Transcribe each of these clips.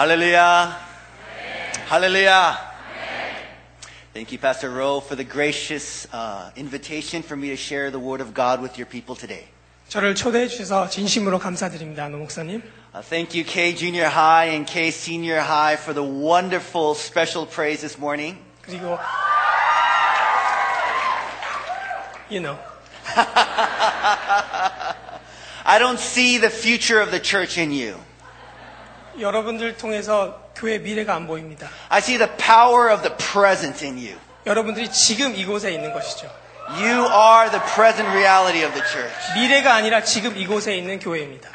Hallelujah. Hallelujah. Thank you, Pastor Rowe, for the gracious uh, invitation for me to share the Word of God with your people today. 저를 초대해 주셔서 진심으로 감사드립니다, 노 목사님. Uh, thank you, K Junior High and K Senior High, for the wonderful special praise this morning. 그리고 you know I don't see the future of the church in you. 여러분들 통해서 교회 미래가 안 보입니다. I see the power of the present in you. 여러분들이 지금 이곳에 있는 것이죠. You are the present reality of the church. 미래가 아니라 지금 이곳에 있는 교회입니다.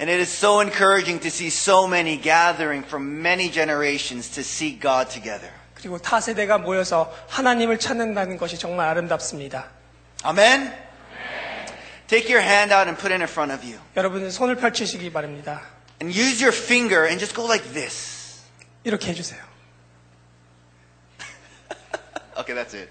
And it is so encouraging to see so many gathering from many generations to seek God together. 그리고 타 세대가 모여서 하나님을 찾는다는 것이 정말 아름답습니다. Amen? Take your hand out and put it in front of you. 여러분은 손을 펼치시기 바랍니다. And use your finger and just go like this. 이렇게 해주세요. Okay, that's it.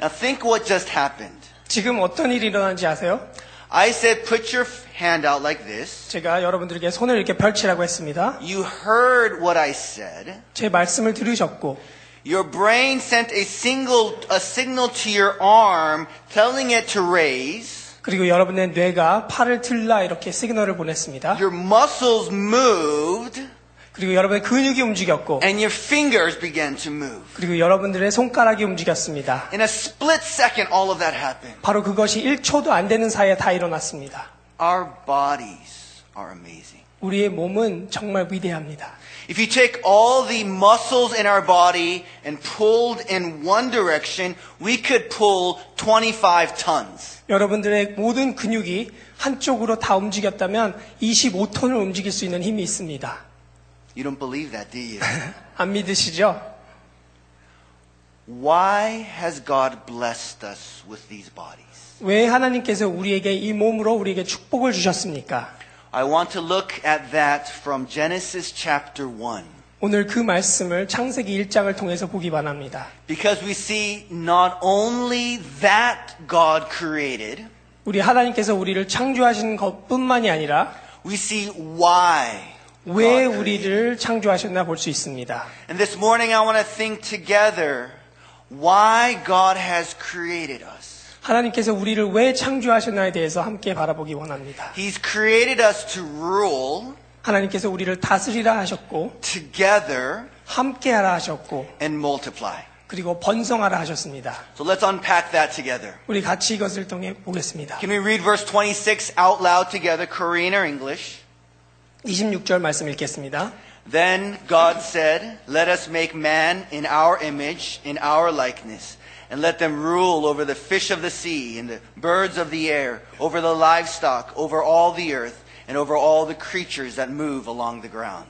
Now think what just happened. 지금 어떤 일이 일어난지 아세요? I said put your hand out like this. 제가 여러분들에게 손을 이렇게 펼치라고 했습니다. You heard what I said. 제 말씀을 들으셨고 Your brain sent a single a signal to your arm telling it to raise. 그리고 여러분의 뇌가 팔을 들라 이렇게 시그널을 보냈습니다. Your muscles moved 그리고 여러분의 근육이 움직였고 and your fingers began to move. 그리고 여러분들의 손가락이 움직였습니다. In a split second all of that happened. 바로 그것이 1초도 안 되는 사이에 다 일어났습니다. Our bodies are amazing. 우리의 몸은 정말 위대합니다. If you take all the muscles in our body and pulled in one direction, we could pull 25 tons. 여러분들의 모든 근육이 한쪽으로 다 움직였다면 25톤을 움직일 수 있는 힘이 있습니다. You don't believe that, do you? 안 믿으시죠? Why has God blessed us with these bodies? 왜 하나님께서 우리에게 이 몸으로 우리에게 축복을 주셨습니까? I want to look at that from Genesis chapter 1. 오늘 그 말씀을 창세기 1장을 통해서 보기 바랍니다. Because we see not only that God created, 우리 하나님께서 우리를 창조하신 것뿐만이 아니라 we see why. 왜 God created. 우리를 창조하셨나 볼 수 있습니다. And this morning I want to think together why God has created us. 하나님께서 우리를 왜 창조하셨나에 대해서 함께 바라보기 원합니다. He's created us to rule 하나님께서 우리를 다스리라 하셨고 together 함께 하라 하셨고 and multiply. 그리고 번성하라 하셨습니다. So let's unpack that together. 우리 같이 이것을 통해 보겠습니다. Can we read verse 26 out loud together, Korean or English? 26절 말씀 읽겠습니다. Then God said, Let us make man in our image, in our likeness, and let them rule over the fish of the sea, and the birds of the air, over the livestock, over all the earth, and over all the creatures that move along the ground.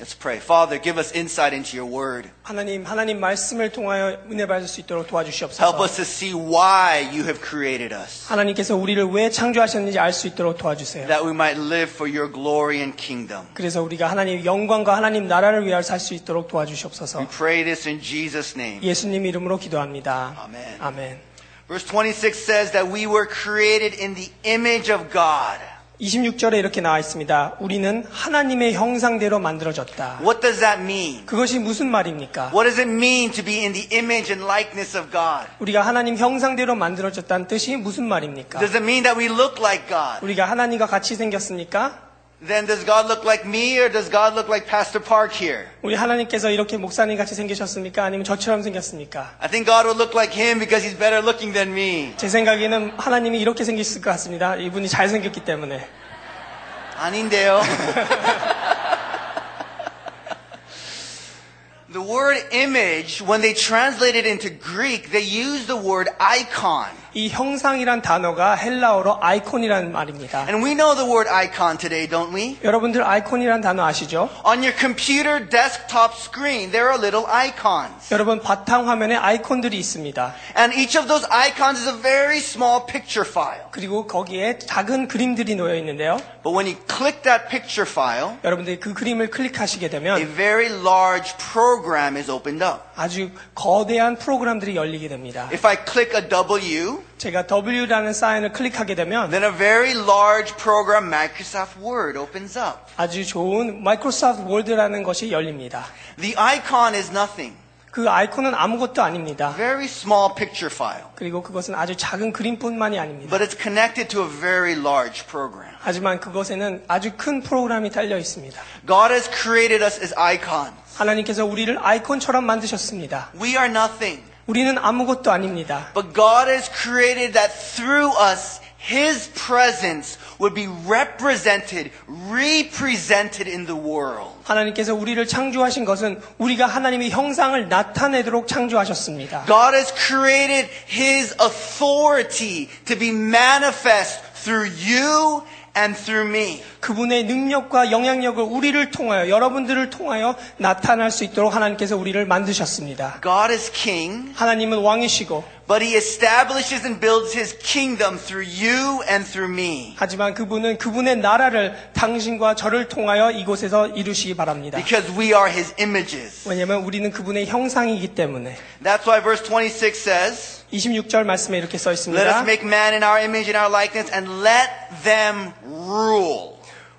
Let's pray. Father, give us insight into your word. 하나님, 하나님 말씀을 통하여 은혜 받을 수 있도록 Help 도와주시옵소서. us to see why you have created us, 하나님께서 우리를 왜 창조하셨는지 알 수 있도록 도와주세요. that we might live for your glory and kingdom. 그래서 우리가 하나님 영광과 하나님 나라를 위하여 살 수 있도록 도와주시옵소서. We pray this in Jesus' name. 예수님 이름으로 기도합니다. 아멘. 아멘. Verse 26 says that we were created in the image of God. 26절에 이렇게 나와 있습니다. 우리는 하나님의 형상대로 만들어졌다. What does that mean? 그것이 무슨 말입니까? What does it mean to be in the image and likeness of God? 우리가 하나님 형상대로 만들어졌다는 뜻이 무슨 말입니까? Does it mean that we look like God? 우리가 하나님과 같이 생겼습니까? Then does God look like me or does God look like Pastor Park here? 우리 하나님께서 이렇게 목사님 같이 생기셨습니까? 아니면 저처럼 생겼습니까? I think God would look like him because he's better looking than me. 제 생각에는 하나님이 이렇게 생겼을 것 같습니다. 이분이 잘생겼기 때문에. 아닌데요. the word image, when they translate it into Greek, they use the word icon. 이 형상이란 단어가 헬라어로 아이콘이라는 말입니다. And we know the word icon today, don't we? 여러분들 아이콘이란 단어 아시죠? On your computer desktop screen, there are little icons. 여러분 바탕 화면에 아이콘들이 있습니다. And each of those icons is a very small picture file. 그리고 거기에 작은 그림들이 놓여 있는데요. But when you click that picture file, 여러분들이 그 그림을 클릭하시게 a 되면 very large program is opened up. 아주 거대한 프로그램들이 열리게 됩니다. If I click a W, W, 제가 W라는 사인을 클릭하게 되면 then a very large program, Microsoft Word, opens up. 아주 좋은 마이크로소프트 월드라는 것이 열립니다. The icon is nothing. 그 아이콘은 아무것도 아닙니다. Very small picture file. 그리고 그것은 아주 작은 그림뿐만이 아닙니다. But it's connected to a very large program. 하지만 그것에는 아주 큰 프로그램이 달려 있습니다. God has created us as icons. 하나님께서 우리를 아이콘처럼 만드셨습니다. We are nothing. 우리는 아무것도 아닙니다. But God has created that through us, His presence would be represented, represented in the world. 하나님께서 우리를 창조하신 것은 우리가 하나님의 형상을 나타내도록 창조하셨습니다. God has created His authority to be manifest through you and through me. 그분의 능력과 영향력을 우리를 통하여 여러분들을 통하여 나타날 수 있도록 하나님께서 우리를 만드셨습니다. God is king, 하나님은 왕이시고 but He establishes and builds His kingdom through you and through me. 하지만 그분은 그분의 나라를 당신과 저를 통하여 이곳에서 이루시기 바랍니다. Because we are His images. 왜냐하면 우리는 그분의 형상이기 때문에 That's why verse 26 says, 26절 말씀에 이렇게 써 Let us 있습니다. make man in our image and our likeness and let them rule.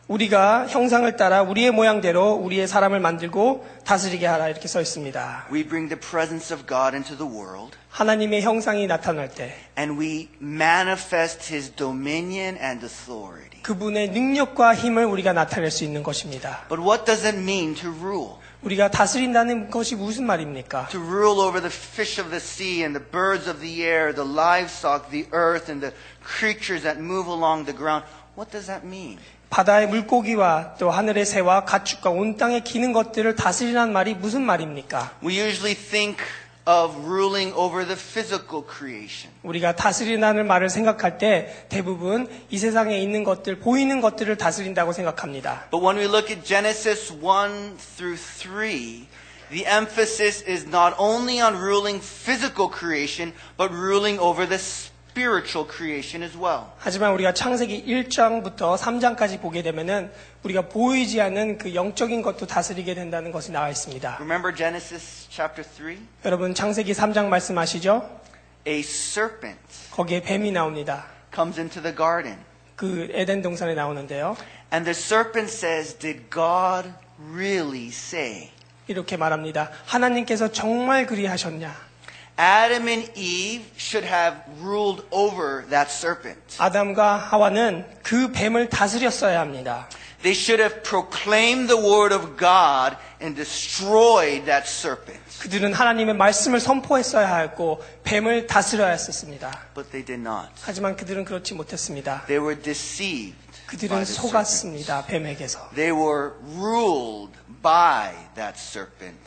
우리가 형상을 따라 우리의 모양대로 우리의 사람을 만들고 다스리게 하라 이렇게 써 있습니다. We bring the presence of God into the world 하나님의 형상이 나타날 때 and we manifest His dominion and authority. 그분의 능력과 힘을 우리가 나타낼 수 있는 것입니다. But what does it mean to rule? 우리가 다스린다는 것이 무슨 말입니까? To rule over the fish of the sea and the birds of the air, the livestock, the earth, and the creatures that move along the ground. What does that mean? 바다의 물고기와 또 하늘의 새와 가축과 온 땅에 기는 것들을 다스리라는 말이 무슨 말입니까? We usually think of ruling over the physical creation. 우리가 다스리라는 말을 생각할 때 대부분 이 세상에 있는 것들, 보이는 것들을 다스린다고 생각합니다. But when we look at Genesis 1 through 3, the emphasis is not only on ruling physical creation, but ruling over the spiritual creation as well. 하지만 우리가 창세기 1장부터 3장까지 보게 되면은 우리가 보이지 않는 그 영적인 것도 다스리게 된다는 것이 나와 있습니다. Remember Genesis chapter 3? 여러분 창세기 3장 말씀하시죠? A serpent 거기에 뱀이 나옵니다. comes into the garden. 그 에덴 동산에 나오는데요. And the serpent says, Did God really say? 이렇게 말합니다. 하나님께서 정말 그리하셨냐? Adam and Eve should have ruled over that serpent. 아담과 하와는 그 뱀을 다스렸어야 합니다. They should have proclaimed the word of God and destroyed that serpent. 그들은 하나님의 말씀을 선포했어야 했고 뱀을 다스려야 했었습니다. But they did not. 하지만 그들은 그렇지 못했습니다. They were deceived by 그들은 the serpent. 속았습니다. 뱀에게서. They were ruled by that serpent.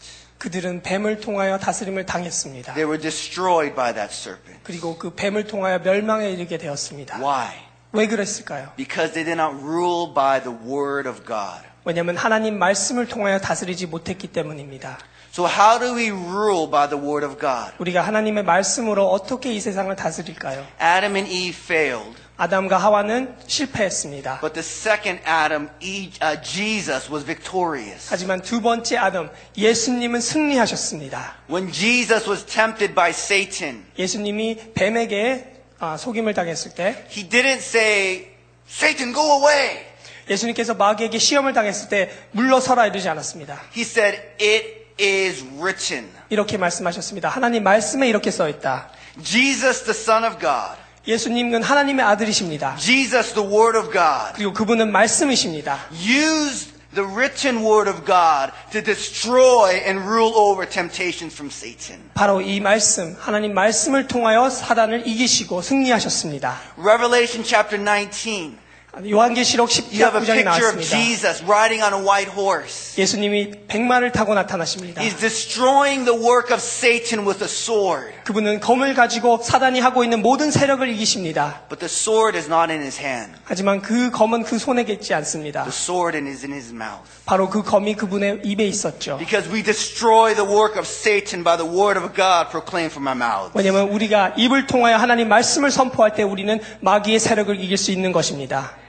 그들은 뱀을 통하여 다스림을 당했습니다. They were destroyed by that serpent. 그리고 그 뱀을 통하여 멸망에 이르게 되었습니다. Why? 왜 그랬을까요? Because they did not rule by the word of God. 왜냐하면 하나님 말씀을 통하여 다스리지 못했기 때문입니다. So how do we rule by the word of God? 우리가 하나님의 말씀으로 어떻게 이 세상을 다스릴까요? Adam and Eve failed, 아담과 하와는 실패했습니다. but the second Adam, E- uh, Jesus, was victorious. 하지만 두 번째 아담, 예수님은 승리하셨습니다. When Jesus was tempted by Satan, 예수님이 뱀에게 아, 속임을 당했을 때 he didn't say, Satan, go away. 예수님께서 마귀에게 시험을 당했을 때 물러서라 이러지 않았습니다. He said, it is written. 이렇게 말씀하셨습니다. 하나님 말씀에 이렇게 써 있다. Jesus, the Son of God. 예수님은 하나님의 아들이십니다. Jesus, the Word of God. 그리고 그분은 말씀이십니다. Used the written Word of God to destroy and rule over temptations from Satan. 바로 이 말씀, 하나님 말씀을 통하여 사단을 이기시고 승리하셨습니다. Revelation chapter 19. 요한계시록 You have a 19장에 picture of 나왔습니다. Jesus riding on a white horse. 예수님이 백마를 타고 나타나십니다. He's destroying the work of Satan with a sword. 그분은 검을 가지고 사단이 하고 있는 모든 세력을 이기십니다. But the sword is not in his hand. 하지만 그 검은 그 손에 있지 않습니다. The sword is in his mouth. 바로 그 검이 그분의 입에 있었죠. Because we destroy the work of Satan by the word of God proclaimed from our mouth. 왜냐하면 우리가 입을 통하여 하나님 말씀을 선포할 때 우리는 마귀의 세력을 이길 수 있는 것입니다.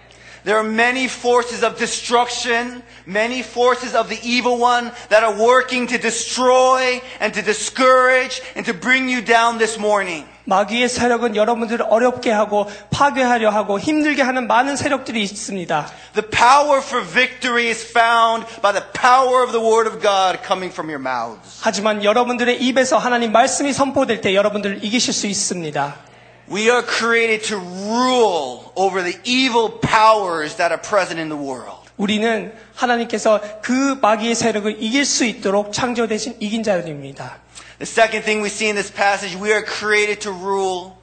There are many forces of destruction, many forces of the evil one that are working to destroy and to discourage and to bring you down this morning. 마귀의 세력은 여러분들을 어렵게 하고 파괴하려 하고 힘들게 하는 많은 세력들이 있습니다. The power for victory is found by the power of the Word of God coming from your mouths. 하지만 여러분들의 입에서 하나님 말씀이 선포될 때 여러분들을 이기실 수 있습니다. We are created to rule over the evil powers that are present in the world. 우리는 하나님께서 그 마귀의 세력을 이길 수 있도록 창조되신 이긴 자들입니다. The second thing we see in this passage, we are created to rule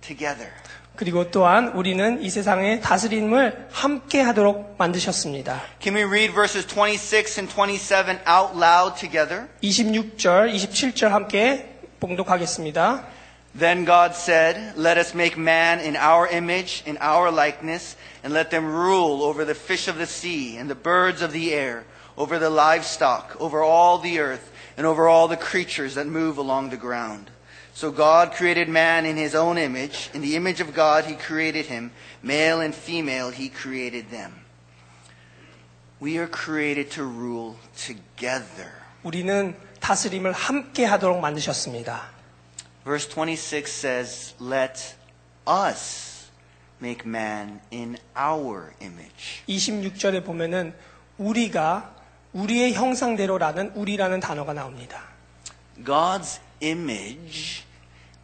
together. 그리고 또한 우리는 이 세상의 다스림을 함께 하도록 만드셨습니다. Can we read verses 26 and 27 out loud together? 26절, 27절 함께 봉독하겠습니다. Then God said, Let us make man in our image, in our likeness, and let them rule over the fish of the sea and the birds of the air, over the livestock, over all the earth, and over all the creatures that move along the ground. So God created man in his own image. In the image of God he created him. Male and female he created them. We are created to rule together. 우리는 다스림을 함께 하도록 만드셨습니다. Verse 26 says, Let us make man in our image. 26절에 보면은 우리가 우리의 형상대로라는 우리라는 단어가 나옵니다. God's image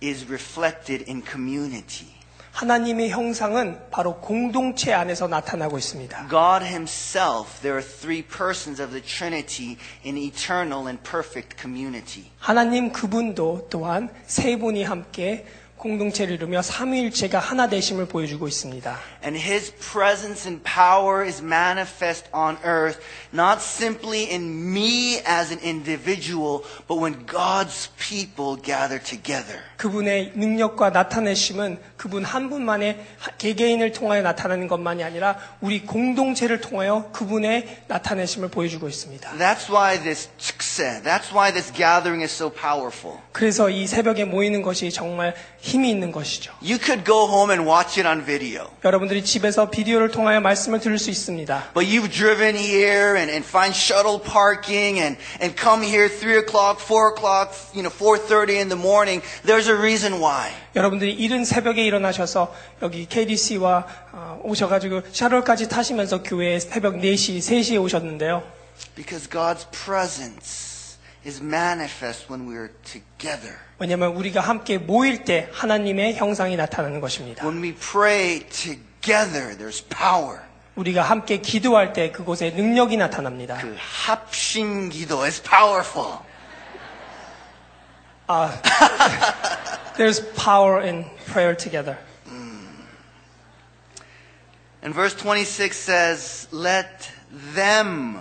is reflected in community. 하나님의 형상은 바로 공동체 안에서 나타나고 있습니다. God Himself, there are three persons of the Trinity in eternal and perfect community. 하나님 그분도 또한 세 분이 함께 공동체를 이루며 삼위일체가 하나 되심을 보여주고 있습니다. And His presence and power is manifest on earth, not simply in me as an individual, but when God's people gather together. 그분의 능력과 나타내심은 그분 한 분만의 개개인을 통하여 나타나는 것만이 아니라 우리 공동체를 통하여 그분의 나타내심을 보여주고 있습니다. That's why this tzkse, that's why this gathering is so powerful. 그래서 이 새벽에 모이는 것이 정말 힘이 있는 것이죠. You could go home and watch it on video. 여러분들이 집에서 비디오를 통하여 말씀을 들을 수 있습니다. But you've driven here and, and find shuttle parking and, and come here 3 o'clock, 4 o'clock, you know, 4.30 in the morning. There's a reason why. 여러분들이 이른 새벽에 일어나셔서 여기 KDC와 어, 오셔가지고 샤롤까지 타시면서 교회에 새벽 4시, 3시에 오셨는데요. Because God's presence is manifest when we are together. 왜냐하면 우리가 함께 모일 때 하나님의 형상이 나타나는 것입니다. When we pray together, there's power. 우리가 함께 기도할 때 그곳에 능력이 나타납니다. 그 합심 기도 is powerful. 아, there's power in prayer together. And verse 26 says, Let them,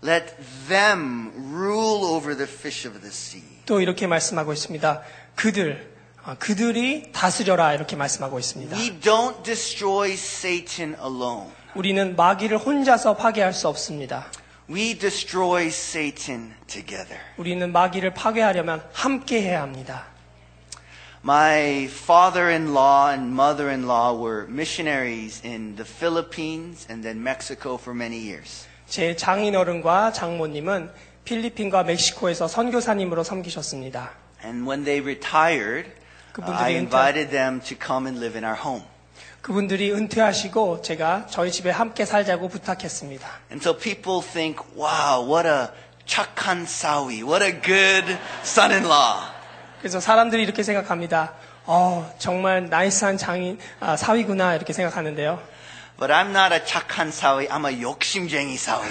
let them rule over the fish of the sea. 또 이렇게 말씀하고 있습니다. 그들, 아, 그들이 다스려라 이렇게 말씀하고 있습니다. We don't destroy Satan alone. 우리는 마귀를 혼자서 파괴할 수 없습니다. We destroy Satan together. 우리는 마귀를 파괴하려면 함께 해야 합니다. My father-in-law and mother-in-law were missionaries in the Philippines and then Mexico for many years. 제 장인어른과 장모님은 필리핀과 멕시코에서 선교사님으로 섬기셨습니다. And when they retired, 그분들이 I 은퇴- invited them to come and live in our home. 그분들이 은퇴하시고 제가 저희 집에 함께 살자고 부탁했습니다. And so people think, wow, what a 착한 사위, what a good son-in-law. 그래서 사람들이 이렇게 생각합니다. 어, 정말 나이스한 장인, 아, 사위구나 이렇게 생각하는데요. But I'm not a 착한 사위, I'm a 욕심쟁이 사위.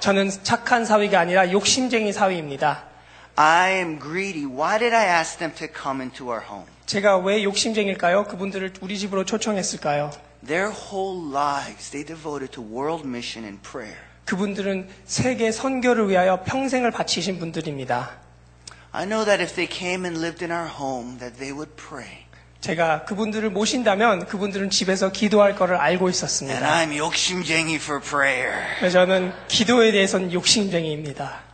저는 착한 사위가 아니라 욕심쟁이 사위입니다. I am greedy. Why did I ask them to come into our home? 제가 왜 욕심쟁일까요? 그분들을 우리 집으로 초청했을까요? Their whole lives they devoted to world mission and prayer. 그분들은 세계 선교를 위하여 평생을 바치신 분들입니다. I know that if they came and lived in our home that they would pray. 제가 그분들을 모신다면 그분들은 집에서 기도할 것을 알고 And 있었습니다. I'm 욕심쟁이 for prayer. 저는 기도에 대해서는 욕심쟁이입니다.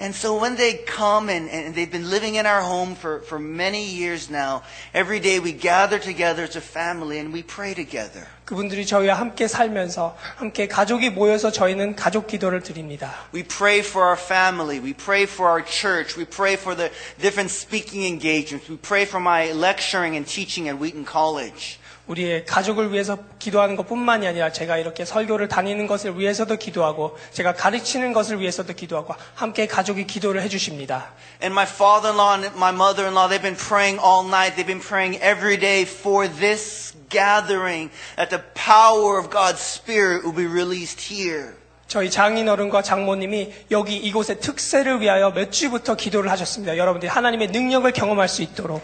And so when they come and, and they've been living in our home for, for many years now, every day we gather together as a family and we pray together. 그분들이 저희와 함께 살면서 함께 가족이 모여서 저희는 가족 기도를 드립니다. We pray for our family. We pray for our church. We pray for the different speaking engagements. We pray for my lecturing and teaching at Wheaton College. 우리의 가족을 위해서 기도하는 것뿐만이 아니라 제가 이렇게 설교를 다니는 것을 위해서도 기도하고 제가 가르치는 것을 위해서도 기도하고 함께 가족이 기도를 해 주십니다. And my father-in-law and my mother-in-law, they've been praying all night. They've been praying every day for this gathering, that the power of God's Spirit will be released here. 저희 장인어른과 장모님이 여기 이곳의 특세를 위하여 몇 주부터 기도를 하셨습니다. 여러분들이 하나님의 능력을 경험할 수 있도록.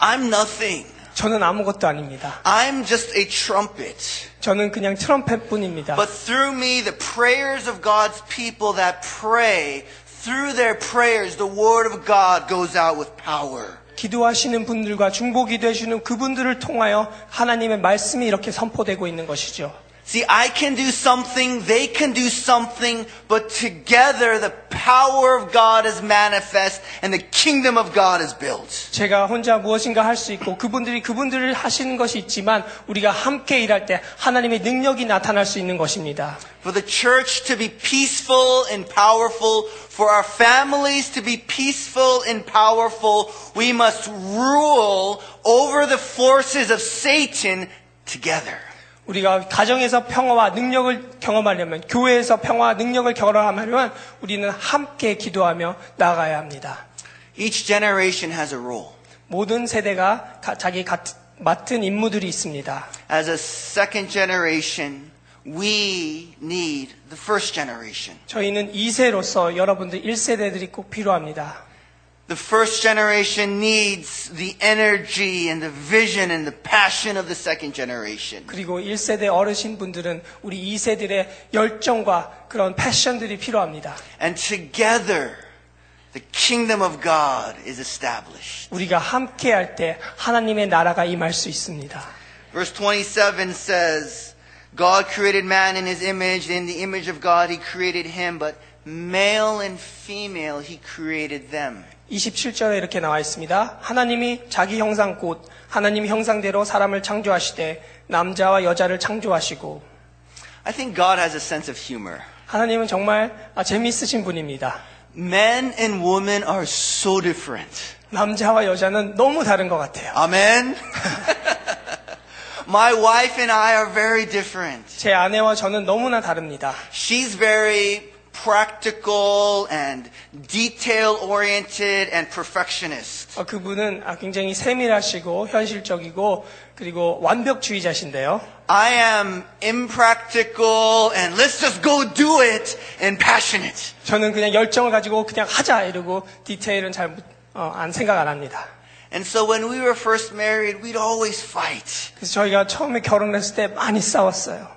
I'm nothing. 저는 아무것도 아닙니다. I'm just a trumpet. 저는 그냥 트럼펫뿐입니다. But through me, the prayers of God's people that pray, through their prayers, the word of God goes out with power. 기도하시는 분들과 중보 기도해 주는 그분들을 통하여 하나님의 말씀이 이렇게 선포되고 있는 것이죠. See, I can do something, they can do something, but together the power of God is manifest and the kingdom of God is built. 제가 혼자 무엇인가 할 수 있고 그분들이 그분들을 하시는 것이 있지만 우리가 함께 일할 때 하나님의 능력이 나타날 수 있는 것입니다. For the church to be peaceful and powerful, for our families to be peaceful and powerful, we must rule over the forces of Satan together. 우리가 가정에서 평화와 능력을 경험하려면 교회에서 평화와 능력을 경험하려면 우리는 함께 기도하며 나아가야 합니다. Each generation has a role. 모든 세대가 가- 자기 가- 맡은 임무들이 있습니다. As a second generation, we need the first generation. 저희는 2세로서 여러분들 1세대들이 꼭 필요합니다. The first generation needs the energy and the vision and the passion of the second generation. 그리고 1세대 어르신분들은 우리 2세들의 열정과 그런 패션들이 필요합니다. And together, the kingdom of God is established. 우리가 함께 할 때 하나님의 나라가 임할 수 있습니다. Verse 27 says, God created man in his image. In the image of God, he created him, but male and female, he created them. 27절에 이렇게 나와 있습니다. 하나님이 자기 형상 곧 하나님 형상대로 사람을 창조하시되 남자와 여자를 창조하시고 I think God has a sense of humor. 하나님은 정말 아, 재미있으신 분입니다. Men and women are so different. 남자와 여자는 너무 다른 것 같아요. Amen? My wife and I are very different. 제 아내와 저는 너무나 다릅니다. She's very practical and detail oriented and perfectionist. 어, 그분은 아, 굉장히 세밀하시고 현실적이고 그리고 완벽주의자신데요. I am impractical and let's just go do it and passionate. 저는 그냥 열정을 가지고 그냥 하자 이러고 디테일은 잘 어, 안 생각 안 합니다. And so when we were first married, we'd always fight. 그래서 저희가 처음에 결혼했을 때 많이 싸웠어요.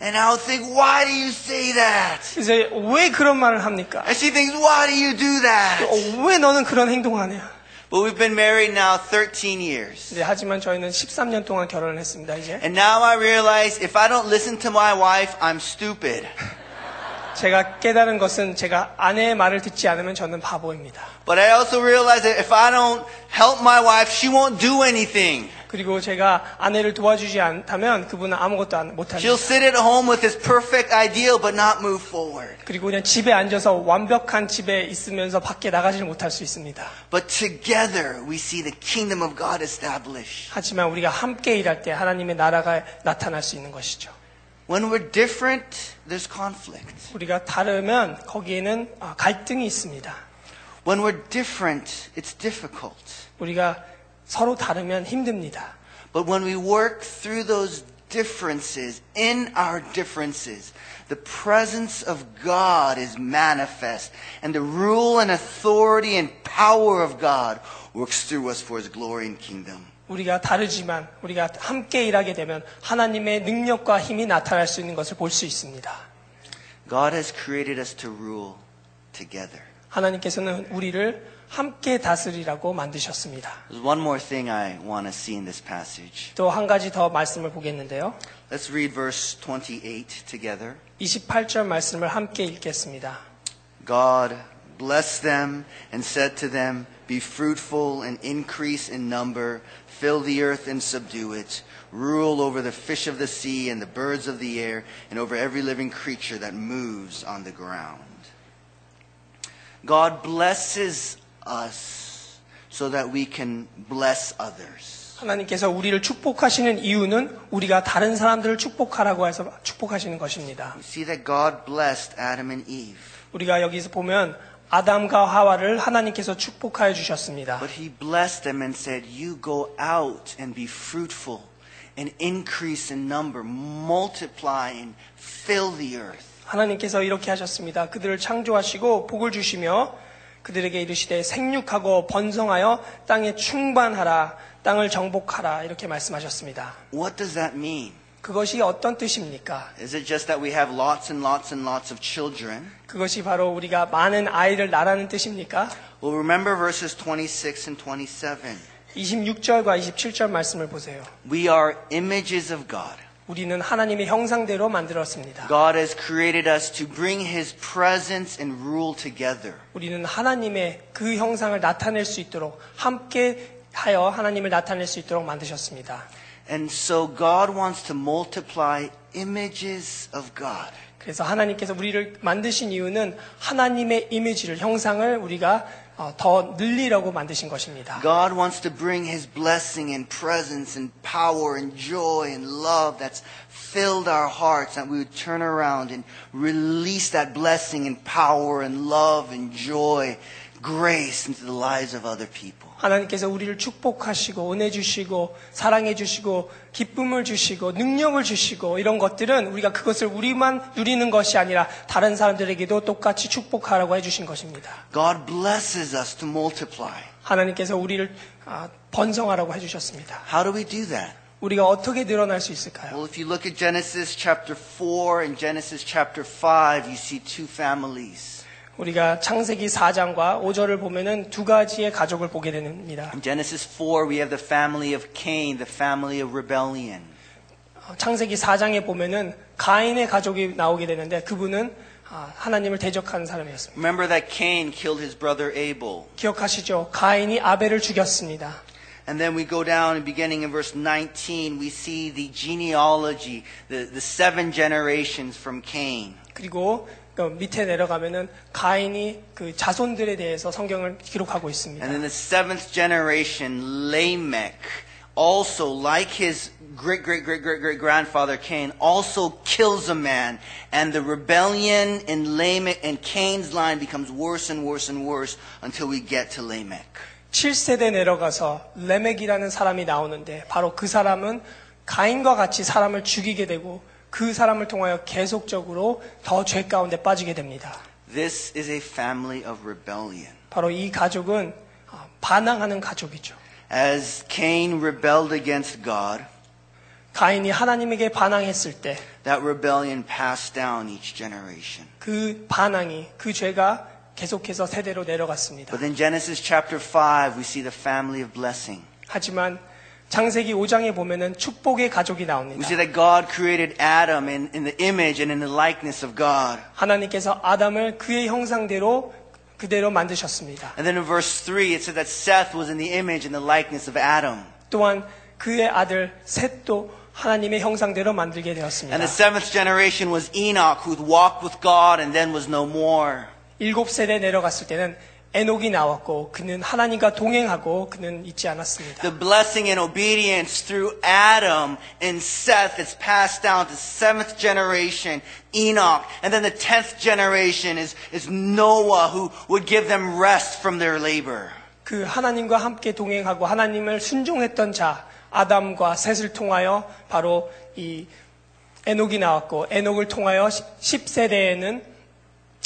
And I would think, why do you say that? 그래서 왜 그런 말을 합니까? And she thinks, why do you do that? 어, 왜 너는 그런 행동하냐? But we've been married now 13 years. 네, 하지만 저희는 13년 동안 결혼을 했습니다, 이제. And now I realize if I don't listen to my wife, I'm stupid. 제가 깨달은 것은 제가 아내의 말을 듣지 않으면 저는 바보입니다. But I also realize that if I don't help my wife, she won't do anything. 그리고 제가 아내를 도와주지 않다면 그분은 아무것도 안- 못합니다. She'll sit at home with this perfect ideal but not move forward. 그리고 그냥 집에 앉아서 완벽한 집에 있으면서 밖에 나가지를 못할 수 있습니다. But together we see the kingdom of God established. 하지만 우리가 함께 일할 때 하나님의 나라가 나타날 수 있는 것이죠. When we're different, there's conflict. 우리가 다르면 거기에는 아, 갈등이 있습니다. When we're different, it's difficult. 우리가 서로 다르면 힘듭니다. But when we work through those differences, in our differences, the presence of God is manifest, and the rule and authority and power of God works through us for His glory and kingdom. 우리가 다르지만 우리가 함께 일하게 되면 하나님의 능력과 힘이 나타날 수 있는 것을 볼 수 있습니다. God has created us to rule together. 하나님께서는 우리를 함께 다스리라고 만드셨습니다. There's one more thing I want to see in this passage. 또 한 가지 더 말씀을 보겠는데요. Let's read verse 28 together. 28절 말씀을 함께 읽겠습니다. God blessed them and said to them, Be fruitful and increase in number, fill the earth and subdue it, rule over the fish of the sea and the birds of the air, and over every living creature that moves on the ground. God blesses us so that we can bless others. 하나님께서 우리를 축복하시는 이유는 우리가 다른 사람들을 축복하라고 해서 축복하시는 것입니다. We see that God blessed Adam and Eve, 우리가 여기서 보면 아담과 하와를 하나님께서 축복하여 주셨습니다. but He blessed them and said, You go out and be fruitful and increase in number, multiply and fill the earth. 하나님께서 이렇게 하셨습니다. 그들을 창조하시고 복을 주시며 그들에게 이르시되 생육하고 번성하여 땅에 충만하라 땅을 정복하라 이렇게 말씀하셨습니다. What does that mean? 그것이 어떤 뜻입니까? Is it just that we have lots and lots and lots of children? 그것이 바로 우리가 많은 아이를 낳라는 뜻입니까? Well, remember verses 26 and 27. 26절과 27절 말씀을 보세요. We are images of God. 우리는 하나님의 형상대로 만들었습니다. God has created us to bring His presence and rule together. 우리는 하나님의 그 형상을 나타낼 수 있도록 함께 하여 하나님을 나타낼 수 있도록 만드셨습니다. And so God wants to multiply images of God. 그래서 하나님께서 우리를 만드신 이유는 하나님의 이미지를 형상을 우리가 어, 더 늘리려고 만드신 것입니다. God wants to bring His blessing and presence and power and joy and love that's filled our hearts, that we would turn around and release that blessing and power and love and joy, grace into the lives of other people. 하나님께서 우리를 축복하시고 은혜 주시고 사랑해 주시고 기쁨을 주시고 능력을 주시고 이런 것들은 우리가 그것을 우리만 누리는 것이 아니라 다른 사람들에게도 똑같이 축복하라고 해 주신 것입니다. God blesses us to multiply. 하나님께서 우리를 아, 번성하라고 해 주셨습니다. How do we do that? 우리가 어떻게 늘어날 수 있을까요? Well, if you look at Genesis chapter 4 and Genesis chapter 5, you see two families. 우리가 창세기 4장과 5절을 보면은 두 가지의 가족을 보게 됩니다. In Genesis 4, we have the family of Cain, the family of rebellion. 어, 창세기 4장에 보면은 가인의 가족이 나오게 되는데 그분은 아, 하나님을 대적하는 사람이었습니다. Remember that Cain killed his brother Abel. 기억하시죠? 가인이 아벨을 죽였습니다. And then we go down and beginning in verse 19, we see the genealogy, the, the seven generations from Cain. 그리고 그 밑에 내려가면은 가인이 그 자손들에 대해서 성경을 기록하고 있습니다. And then the seventh generation, Lamech, also like his great, great, great, great, great grandfather Cain, also kills a man. And the rebellion in Lamech and Cain's line becomes worse and worse and worse until we get to Lamech. 7세대 내려가서 레멕이라는 사람이 나오는데 바로 그 사람은 가인과 같이 사람을 죽이게 되고 그 사람을 통하여 계속적으로 더 죄 가운데 빠지게 됩니다. This is a family of rebellion. 바로 이 가족은 아, 반항하는 가족이죠. As Cain rebelled against God, 가인이 하나님에게 반항했을 때그 that rebellion passed down each generation. 반항이 그 죄가 계속해서 세대로 내려갔습니다. But in Genesis chapter 5, we see the family of blessing. 하지만 창세기 5장에 보면은 축복의 가족이 나옵니다. see that God created Adam in, in the image and in the likeness of God. 하나님께서 아담을 그의 형상대로 그대로 만드셨습니다. And then in verse 3, it said that Seth was in the image and the likeness of Adam. 또한 그의 아들 셋도 하나님의 형상대로 만들게 되었습니다. And the seventh generation was Enoch, who walked with God and then was no more. 일곱 세대 내려갔을 때는 에녹이 나왔고 그는 하나님과 동행하고 그는 있지 않았습니다. The blessing and obedience through Adam and Seth is passed down to seventh generation, Enoch. And then the tenth generation is, is Noah, who would give them rest from their labor. 그 하나님과 함께 동행하고 하나님을 순종했던 자 아담과 셋을 통하여 바로 이 에녹이 나왔고 에녹을 통하여 10세대에는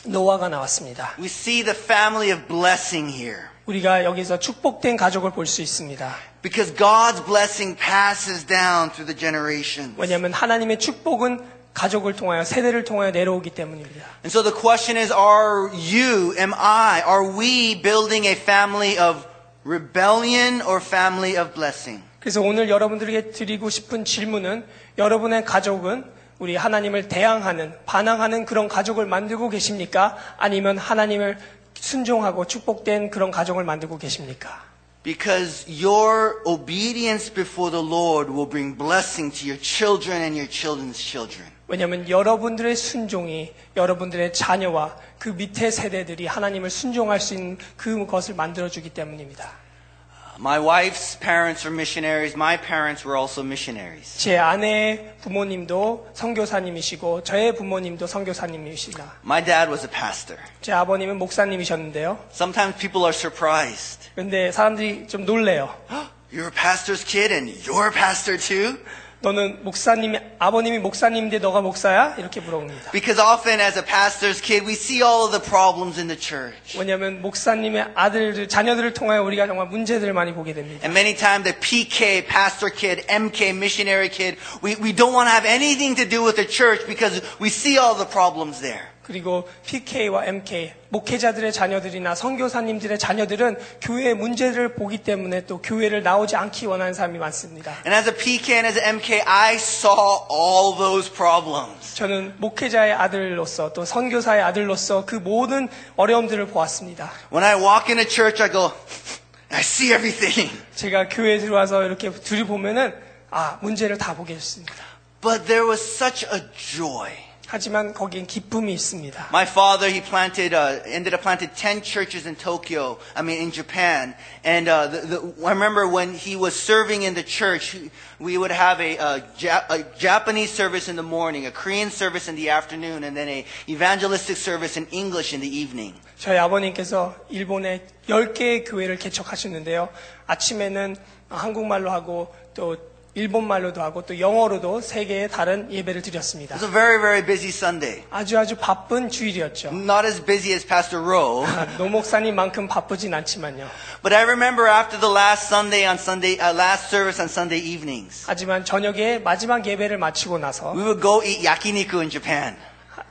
노아가 나왔습니다. We see the family of blessing here. 우리가 여기서 축복된 가족을 볼 수 있습니다. Because God's blessing passes down through the generations. 왜냐하면 하나님의 축복은 가족을 통하여 세대를 통하여 내려오기 때문입니다. And so the question is, are you, am I, are we building a family of rebellion or family of blessing? 그래서 오늘 여러분들에게 드리고 싶은 질문은 여러분의 가족은 우리 하나님을 대항하는 반항하는 그런 가족을 만들고 계십니까? 아니면 하나님을 순종하고 축복된 그런 가족을 만들고 계십니까? Because your obedience before the Lord will bring blessing to your children and your children's children. 왜냐하면 여러분들의 순종이 여러분들의 자녀와 그 밑에 세대들이 하나님을 순종할 수 있는 그것을 만들어주기 때문입니다. My wife's parents were missionaries. My parents were also missionaries. 제 아내의 부모님도 선교사님이시고 저의 부모님도 선교사님이시다. My dad was a pastor. 제 아버님은 목사님이셨는데요. Sometimes people are surprised. 근데 사람들이 좀 놀래요. You're a pastor's kid and you're a pastor too? 너는 목사님이 아버님이 목사님인데 너가 목사야? 이렇게 물어봅니다. Because often as a pastor's kid, we see all of the problems in the church. 왜냐하면 목사님의 아들 자녀들을 통하여 우리가 정말 문제들을 많이 보게 됩니다. And many times the PK, pastor kid, MK, missionary kid, we, we don't want to have anything to do with the church because we see all the problems there. 그리고 PK와 MK 목회자들의 자녀들이나 선교사님들의 자녀들은 교회의 문제를 보기 때문에 또 교회를 나오지 않기 원하는 사람이 많습니다. And as a PK and as an MK, I saw all those problems. 저는 목회자의 아들로서 또 선교사의 아들로서 그 모든 어려움들을 보았습니다. When I walk in a church, I go, I see everything. 제가 교회에 들어와서 이렇게 들이보면은 아 문제를 다 보게 됐습니다. But there was such a joy. 하지만 거기엔 기쁨이 있습니다. My father, he planted, uh, ended up planted 10 churches in Tokyo, I mean in Japan. And uh, the, the, I remember when he was serving in the church, we would have a, a, ja- a Japanese service in the morning, a Korean service in the afternoon, and then a evangelistic service in English in the evening. 저희 아버님께서 일본에 10개의 교회를 개척하셨는데요. 아침에는 한국말로 하고 또 일본 말로도 하고 또 영어로도 세 개의 다른 예배를 드렸습니다. It was a very, very busy Sunday. 아주 아주 바쁜 주일이었죠. Not as busy as Pastor Rowe. 노 목사님만큼 바쁘진 않지만요. But I remember after the last Sunday on Sunday, uh, last service on Sunday evenings, 하지만 저녁에 마지막 예배를 마치고 나서 we would go eat yakiniku in Japan.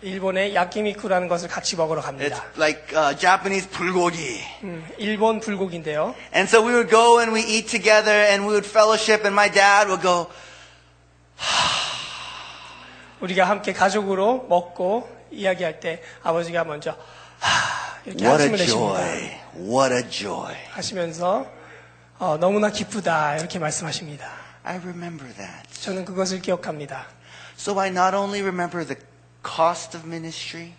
일본의 야끼미쿠라는 것을 같이 먹으러 It's 갑니다. like uh, Japanese bulgogi. 음, 일본 불고기인데요. And so we would go and we eat together and we would fellowship and my dad would go, 우리가 함께 가족으로 먹고 이야기할 때 아버지가 먼저 하, 이렇게 what a 한숨을 내십니다. joy. What a joy. 하시면서 어, 너무나 기쁘다 이렇게 말씀하십니다. I remember that. 저는 그것을 기억합니다. So I not only remember the cost of ministry,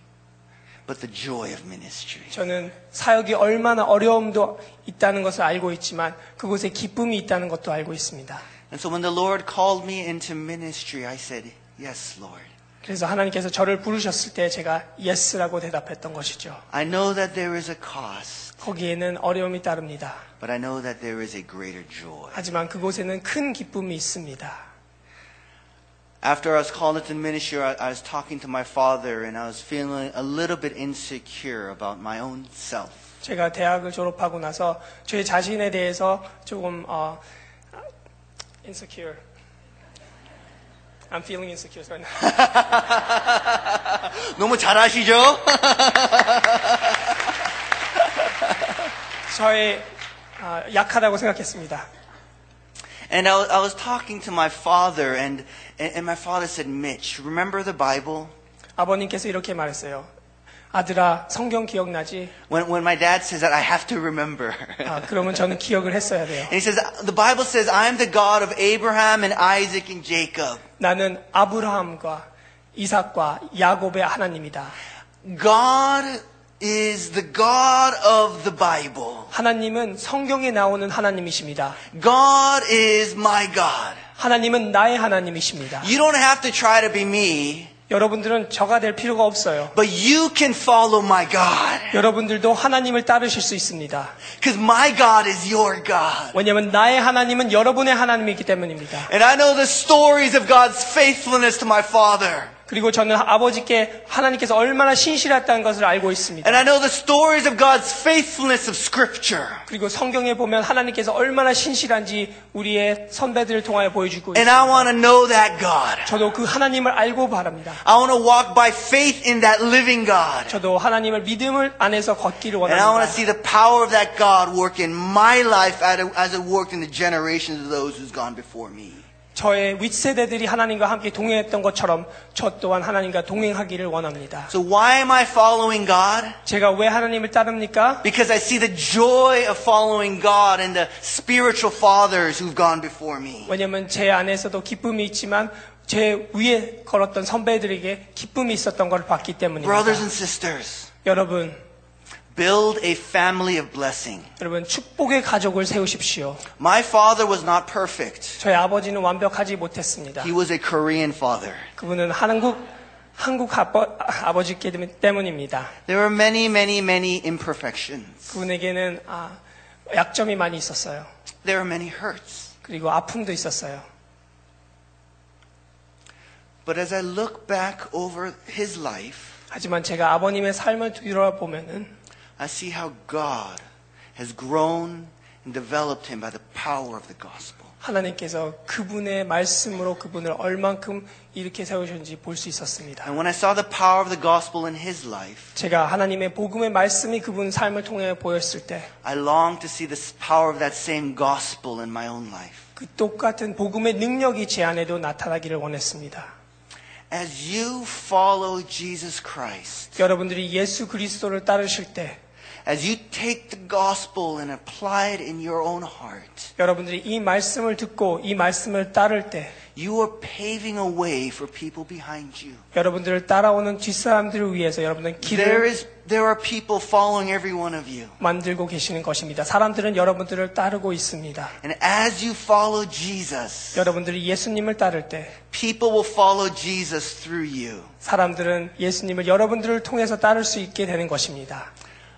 but the joy of ministry. 저는 사역이 얼마나 어려움도 있다는 것을 알고 있지만 그곳에 기쁨이 있다는 것도 알고 있습니다. And so when the Lord called me into ministry, I said, Yes, Lord. 그래서 하나님께서 저를 부르셨을 때 제가 예스라고 대답했던 것이죠. I know that there is a cost, 거기에는 어려움이 따릅니다. but I know that there is a greater joy. 하지만 그곳에는 큰 기쁨이 있습니다. After I was called into ministry, I, I was talking to my father and I was feeling a little bit insecure about my own self. 제가 대학을 졸업하고 나서 제 자신에 대해서 조금 어, insecure. I'm feeling insecure right now. 너무 잘하시죠? 저의 아, 약하다고 생각했습니다. And I was, I was talking to my father, and, and, and my father said, Mitch, remember the Bible? 아버님께서 이렇게 말했어요. 아들아, 성경 기억나지? When, when my dad says that, I have to remember. 아, 그러면 저는 기억을 했어야 돼요. and he says, The Bible says, I am the God of Abraham and Isaac and Jacob. 나는 아브라함과 이삭과 야곱의 하나님이다. God is the God of the Bible. 하나님은 성경에 나오는 하나님이십니다. God is my God. 하나님은 나의 하나님이십니다. You don't have to try to be me, 여러분들은 저가 될 필요가 없어요. but you can follow my God. 여러분들도 하나님을 따르실 수 있습니다. Because my God is your God. 왜냐하면 나의 하나님은 여러분의 하나님이기 때문입니다. And I know the stories of God's faithfulness to my father. 그리고 저는 아버지께 하나님께서 얼마나 신실했다는 것을 알고 있습니다. And I know the stories of God's faithfulness of Scripture. 그리고 성경에 보면 하나님께서 얼마나 신실한지 우리의 선배들을 통하여 보여주고 And 있습니다. I want to know that God. 저도 그 하나님을 알고 바랍니다. I want to walk by faith in that living God. 저도 하나님을 믿음을 안에서 걷기를 And I want to 원합니다. see the power of that God work in my life as it worked in the generations of those who's gone before me. 저의 윗세대들이 하나님과 함께 동행했던 것처럼 저 또한 하나님과 동행하기를 원합니다. So why am I following God? 제가 왜 하나님을 따릅니까? Because I see the joy of following God and the spiritual fathers who've gone before me. 왜냐하면 제 안에서도 기쁨이 있지만 제 위에 걸었던 선배들에게 기쁨이 있었던 것을 봤기 때문입니다. Brothers and sisters, 여러분, build a family of blessing. 여러분 축복의 가족을 세우십시오. My father was not perfect. 저희 아버지는 완벽하지 못했습니다. He was a Korean father. 그분은 한국 한국 아버, 아버지께 때문입니다. There were many, many, many imperfections. 그분에게는 아, 약점이 많이 있었어요. There were many hurts. 그리고 아픔도 있었어요. But as I look back over his life, 하지만 제가 아버님의 삶을 뒤돌아보면은 I see how God has grown and developed him by the power of the gospel. 하나님께서 그분의 말씀으로 그분을 얼만큼 이렇게 세우셨는지 볼 수 있었습니다. And when I saw the power of the gospel in his life, 제가 하나님의 복음의 말씀이 그분 삶을 통해 보였을 때 그 I long to see the power of that same gospel in my own life. 그 똑같은 복음의 능력이 제 안에도 나타나기를 원했습니다. As you follow Jesus Christ, 여러분들이 예수 그리스도를 따르실 때 as you take the gospel and apply it in your own heart, 여러분들이 이 말씀을 듣고 이 말씀을 따를 때 you are paving a way for people behind you. 여러분들을 따라오는 뒷사람들을 위해서 여러분들은 There 길을 is there are people following every one of you. 만들고 계시는 것입니다. 사람들은 여러분들을 따르고 있습니다. And as you follow Jesus, 여러분들이 예수님을 따를 때 people will follow Jesus through you. 사람들은 예수님을 여러분들을 통해서 따를 수 있게 되는 것입니다.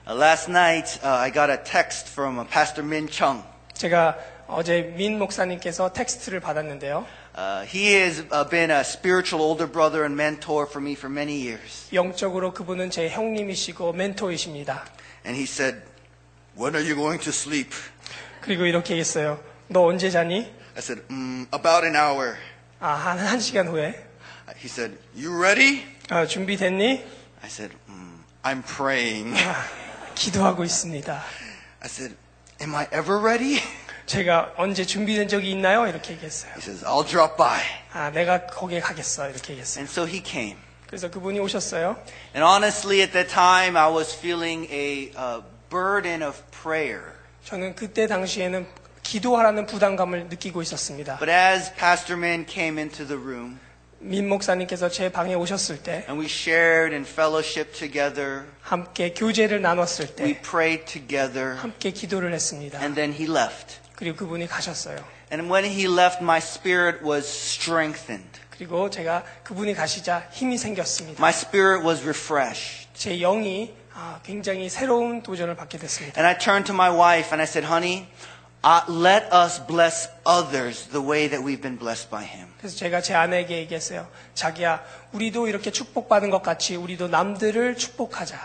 Uh, last night, uh, I got a text from uh, Pastor Min Chung. 제가 어제 민 목사님께서 텍스트를 받았는데요. Uh, he has uh, been a spiritual older brother and mentor for me for many years. 영적으로 그분은 제 형님이시고 멘토이십니다. And he said, When are you going to sleep? 그리고 이렇게 얘기했어요. 너 언제 자니? I said, mm, About an hour. 아, 한, 한 시간 후에. He said, You ready? 아, 준비됐니? I said, mm, I'm praying. 기도하고 있습니다. I said, "Am I ever ready?" 제가 언제 준비된 적이 있나요? 이렇게 얘기했어요. He says, "I'll drop by." 아, 내가 거기에 가겠어. 이렇게 얘기했어요. And so he came. 그래서 그분이 오셨어요. And honestly, at that time, I was feeling a uh, burden of prayer. 저는 그때 당시에는 기도하라는 부담감을 느끼고 있었습니다. But as Pastor Min came into the room, 민 목사님께서 제 방에 오셨을 때 and we shared and fellowship together, 함께 교제를 나눴을 we 때 prayed together, 함께 기도를 했습니다. and then he left. 그리고 그분이 가셨어요. And when he left, my spirit was strengthened. 그리고 제가 그분이 가시자 힘이 생겼습니다. My spirit was refreshed. 제 영이 아, 굉장히 새로운 도전을 받게 됐습니다. And I turned to my wife and I said, honey, uh, let us bless others the way that we've been blessed by him. 그래서 제가 제 아내에게 얘기했어요. 자기야, 우리도 이렇게 축복받은 것 같이 우리도 남들을 축복하자.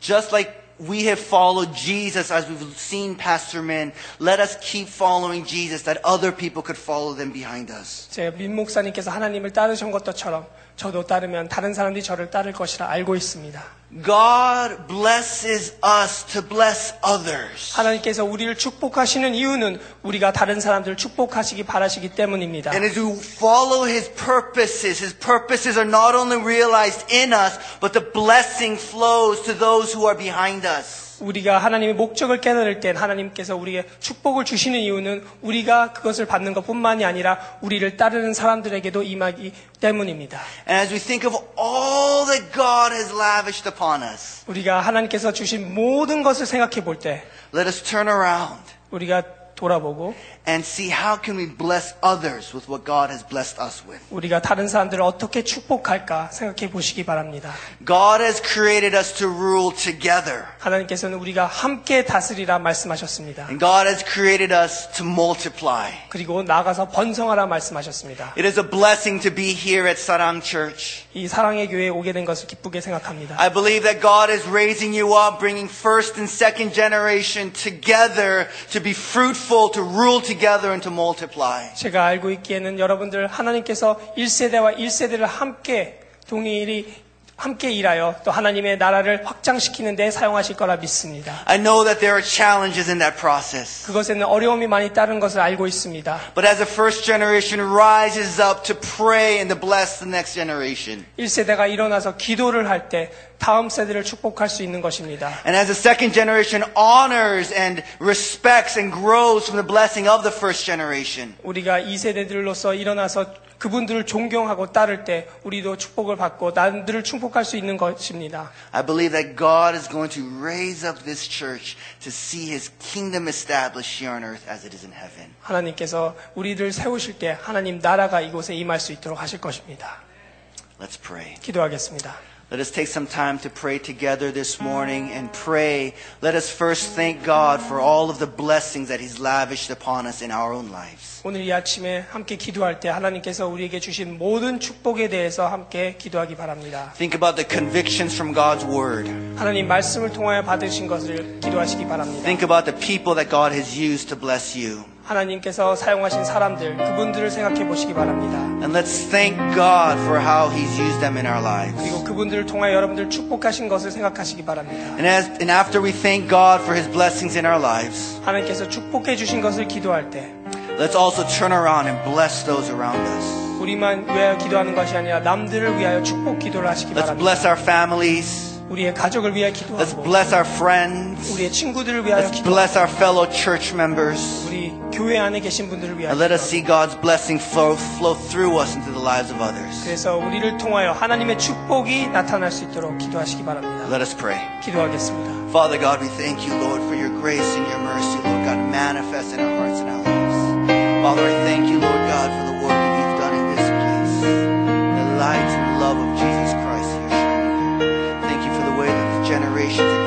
Just like we have followed Jesus as we've seen Pastor Min, let us keep following Jesus that other people could follow them behind us. 제민 목사님께서 하나님을 따르신 것처럼 저도 따르면 다른 사람들이 저를 따를 것이라 알고 있습니다. God blesses us to bless others. 하나님께서 우리를 축복하시는 이유는 우리가 다른 사람들을 축복하시기 바라시기 때문입니다. And as we follow His purposes, His purposes are not only realized in us, but the blessing flows to those who are behind us. 우리가 하나님의 목적을 깨달을 땐 하나님께서 우리에게 축복을 주시는 이유는 우리가 그것을 받는 것뿐만이 아니라 우리를 따르는 사람들에게도 임하기 때문입니다. As we think of all that God has lavished upon us, 우리가 하나님께서 주신 모든 것을 생각해 볼 때 let us turn around 우리가 돌아보고 and see how can we bless others with what God has blessed us with. 우리가 다른 사람들을 어떻게 축복할까 생각해 보시기 바랍니다. God has created us to rule together. 하나님께서는 우리가 함께 다스리라 말씀하셨습니다. And God has created us to multiply. 그리고 나가서 번성하라 말씀하셨습니다. It is a blessing to be here at Sarang Church. 이 사랑의 교회에 오게 된 것을 기쁘게 생각합니다. I believe that God is raising you up, bringing first and second generation together to be fruitful, to rule together, and to multiply. 제가 알고 있기에는 여러분들 하나님께서 1세대와 1세대를 함께 동일이 함께 일하여 또 하나님의 나라를 확장시키는 데 사용하실 거라 믿습니다. I know that there are challenges in that process. 그것에는 어려움이 많이 따른 것을 알고 있습니다. But as the first generation rises up to pray and to bless the next generation, 1세대가 일어나서 기도를 할 때 다음 세대를 축복할 수 있는 것입니다. and as the second generation honors and respects and grows from the blessing of the first generation, 우리가 2세대들로서 일어나서 그분들을 존경하고 따를 때 우리도 축복을 받고 남들을 축복할 수 있는 것입니다. I believe that God is going to raise up this church to see his kingdom established here on earth as it is in heaven. 하나님께서 우리를 세우실 때 하나님 나라가 이곳에 임할 수 있도록 하실 것입니다. Let's pray. 기도하겠습니다. Let us take some time to pray together this morning and pray. Let us first thank God for all of the blessings that He's lavished upon us in our own lives. 오늘 이 아침에 함께 기도할 때 하나님께서 우리에게 주신 모든 축복에 대해서 함께 기도하기 바랍니다. Think about the convictions from God's Word. 하나님 말씀을 통하여 받으신 것을 기도하시기 바랍니다. Think about the people that God has used to bless you. 하나님께서 사용하신 사람들, 그분들을 생각해 보시기 바랍니다. And let's thank God for how He's used them in our lives. 그리고 그분들을 통하여 여러분들 축복하신 것을 생각하시기 바랍니다. And, as, and after we thank God for His blessings in our lives, 하나님께서 축복해 주신 것을 기도할 때 let's also turn around and bless those around us. 우리만 위하여 기도하는 것이 아니라 남들을 위하여 축복 기도를 하시기 Let's 바랍니다. bless our families. Let's bless our friends. Let's bless our fellow church members. And let us see God's blessing flow, flow through us into the lives of others. 그래서 Let us pray. Father God, we thank you, Lord, for your grace and your mercy, Lord God, manifest in our hearts and our lives. Father, I thank you, Lord God, for the work that you've done in this place. The light worship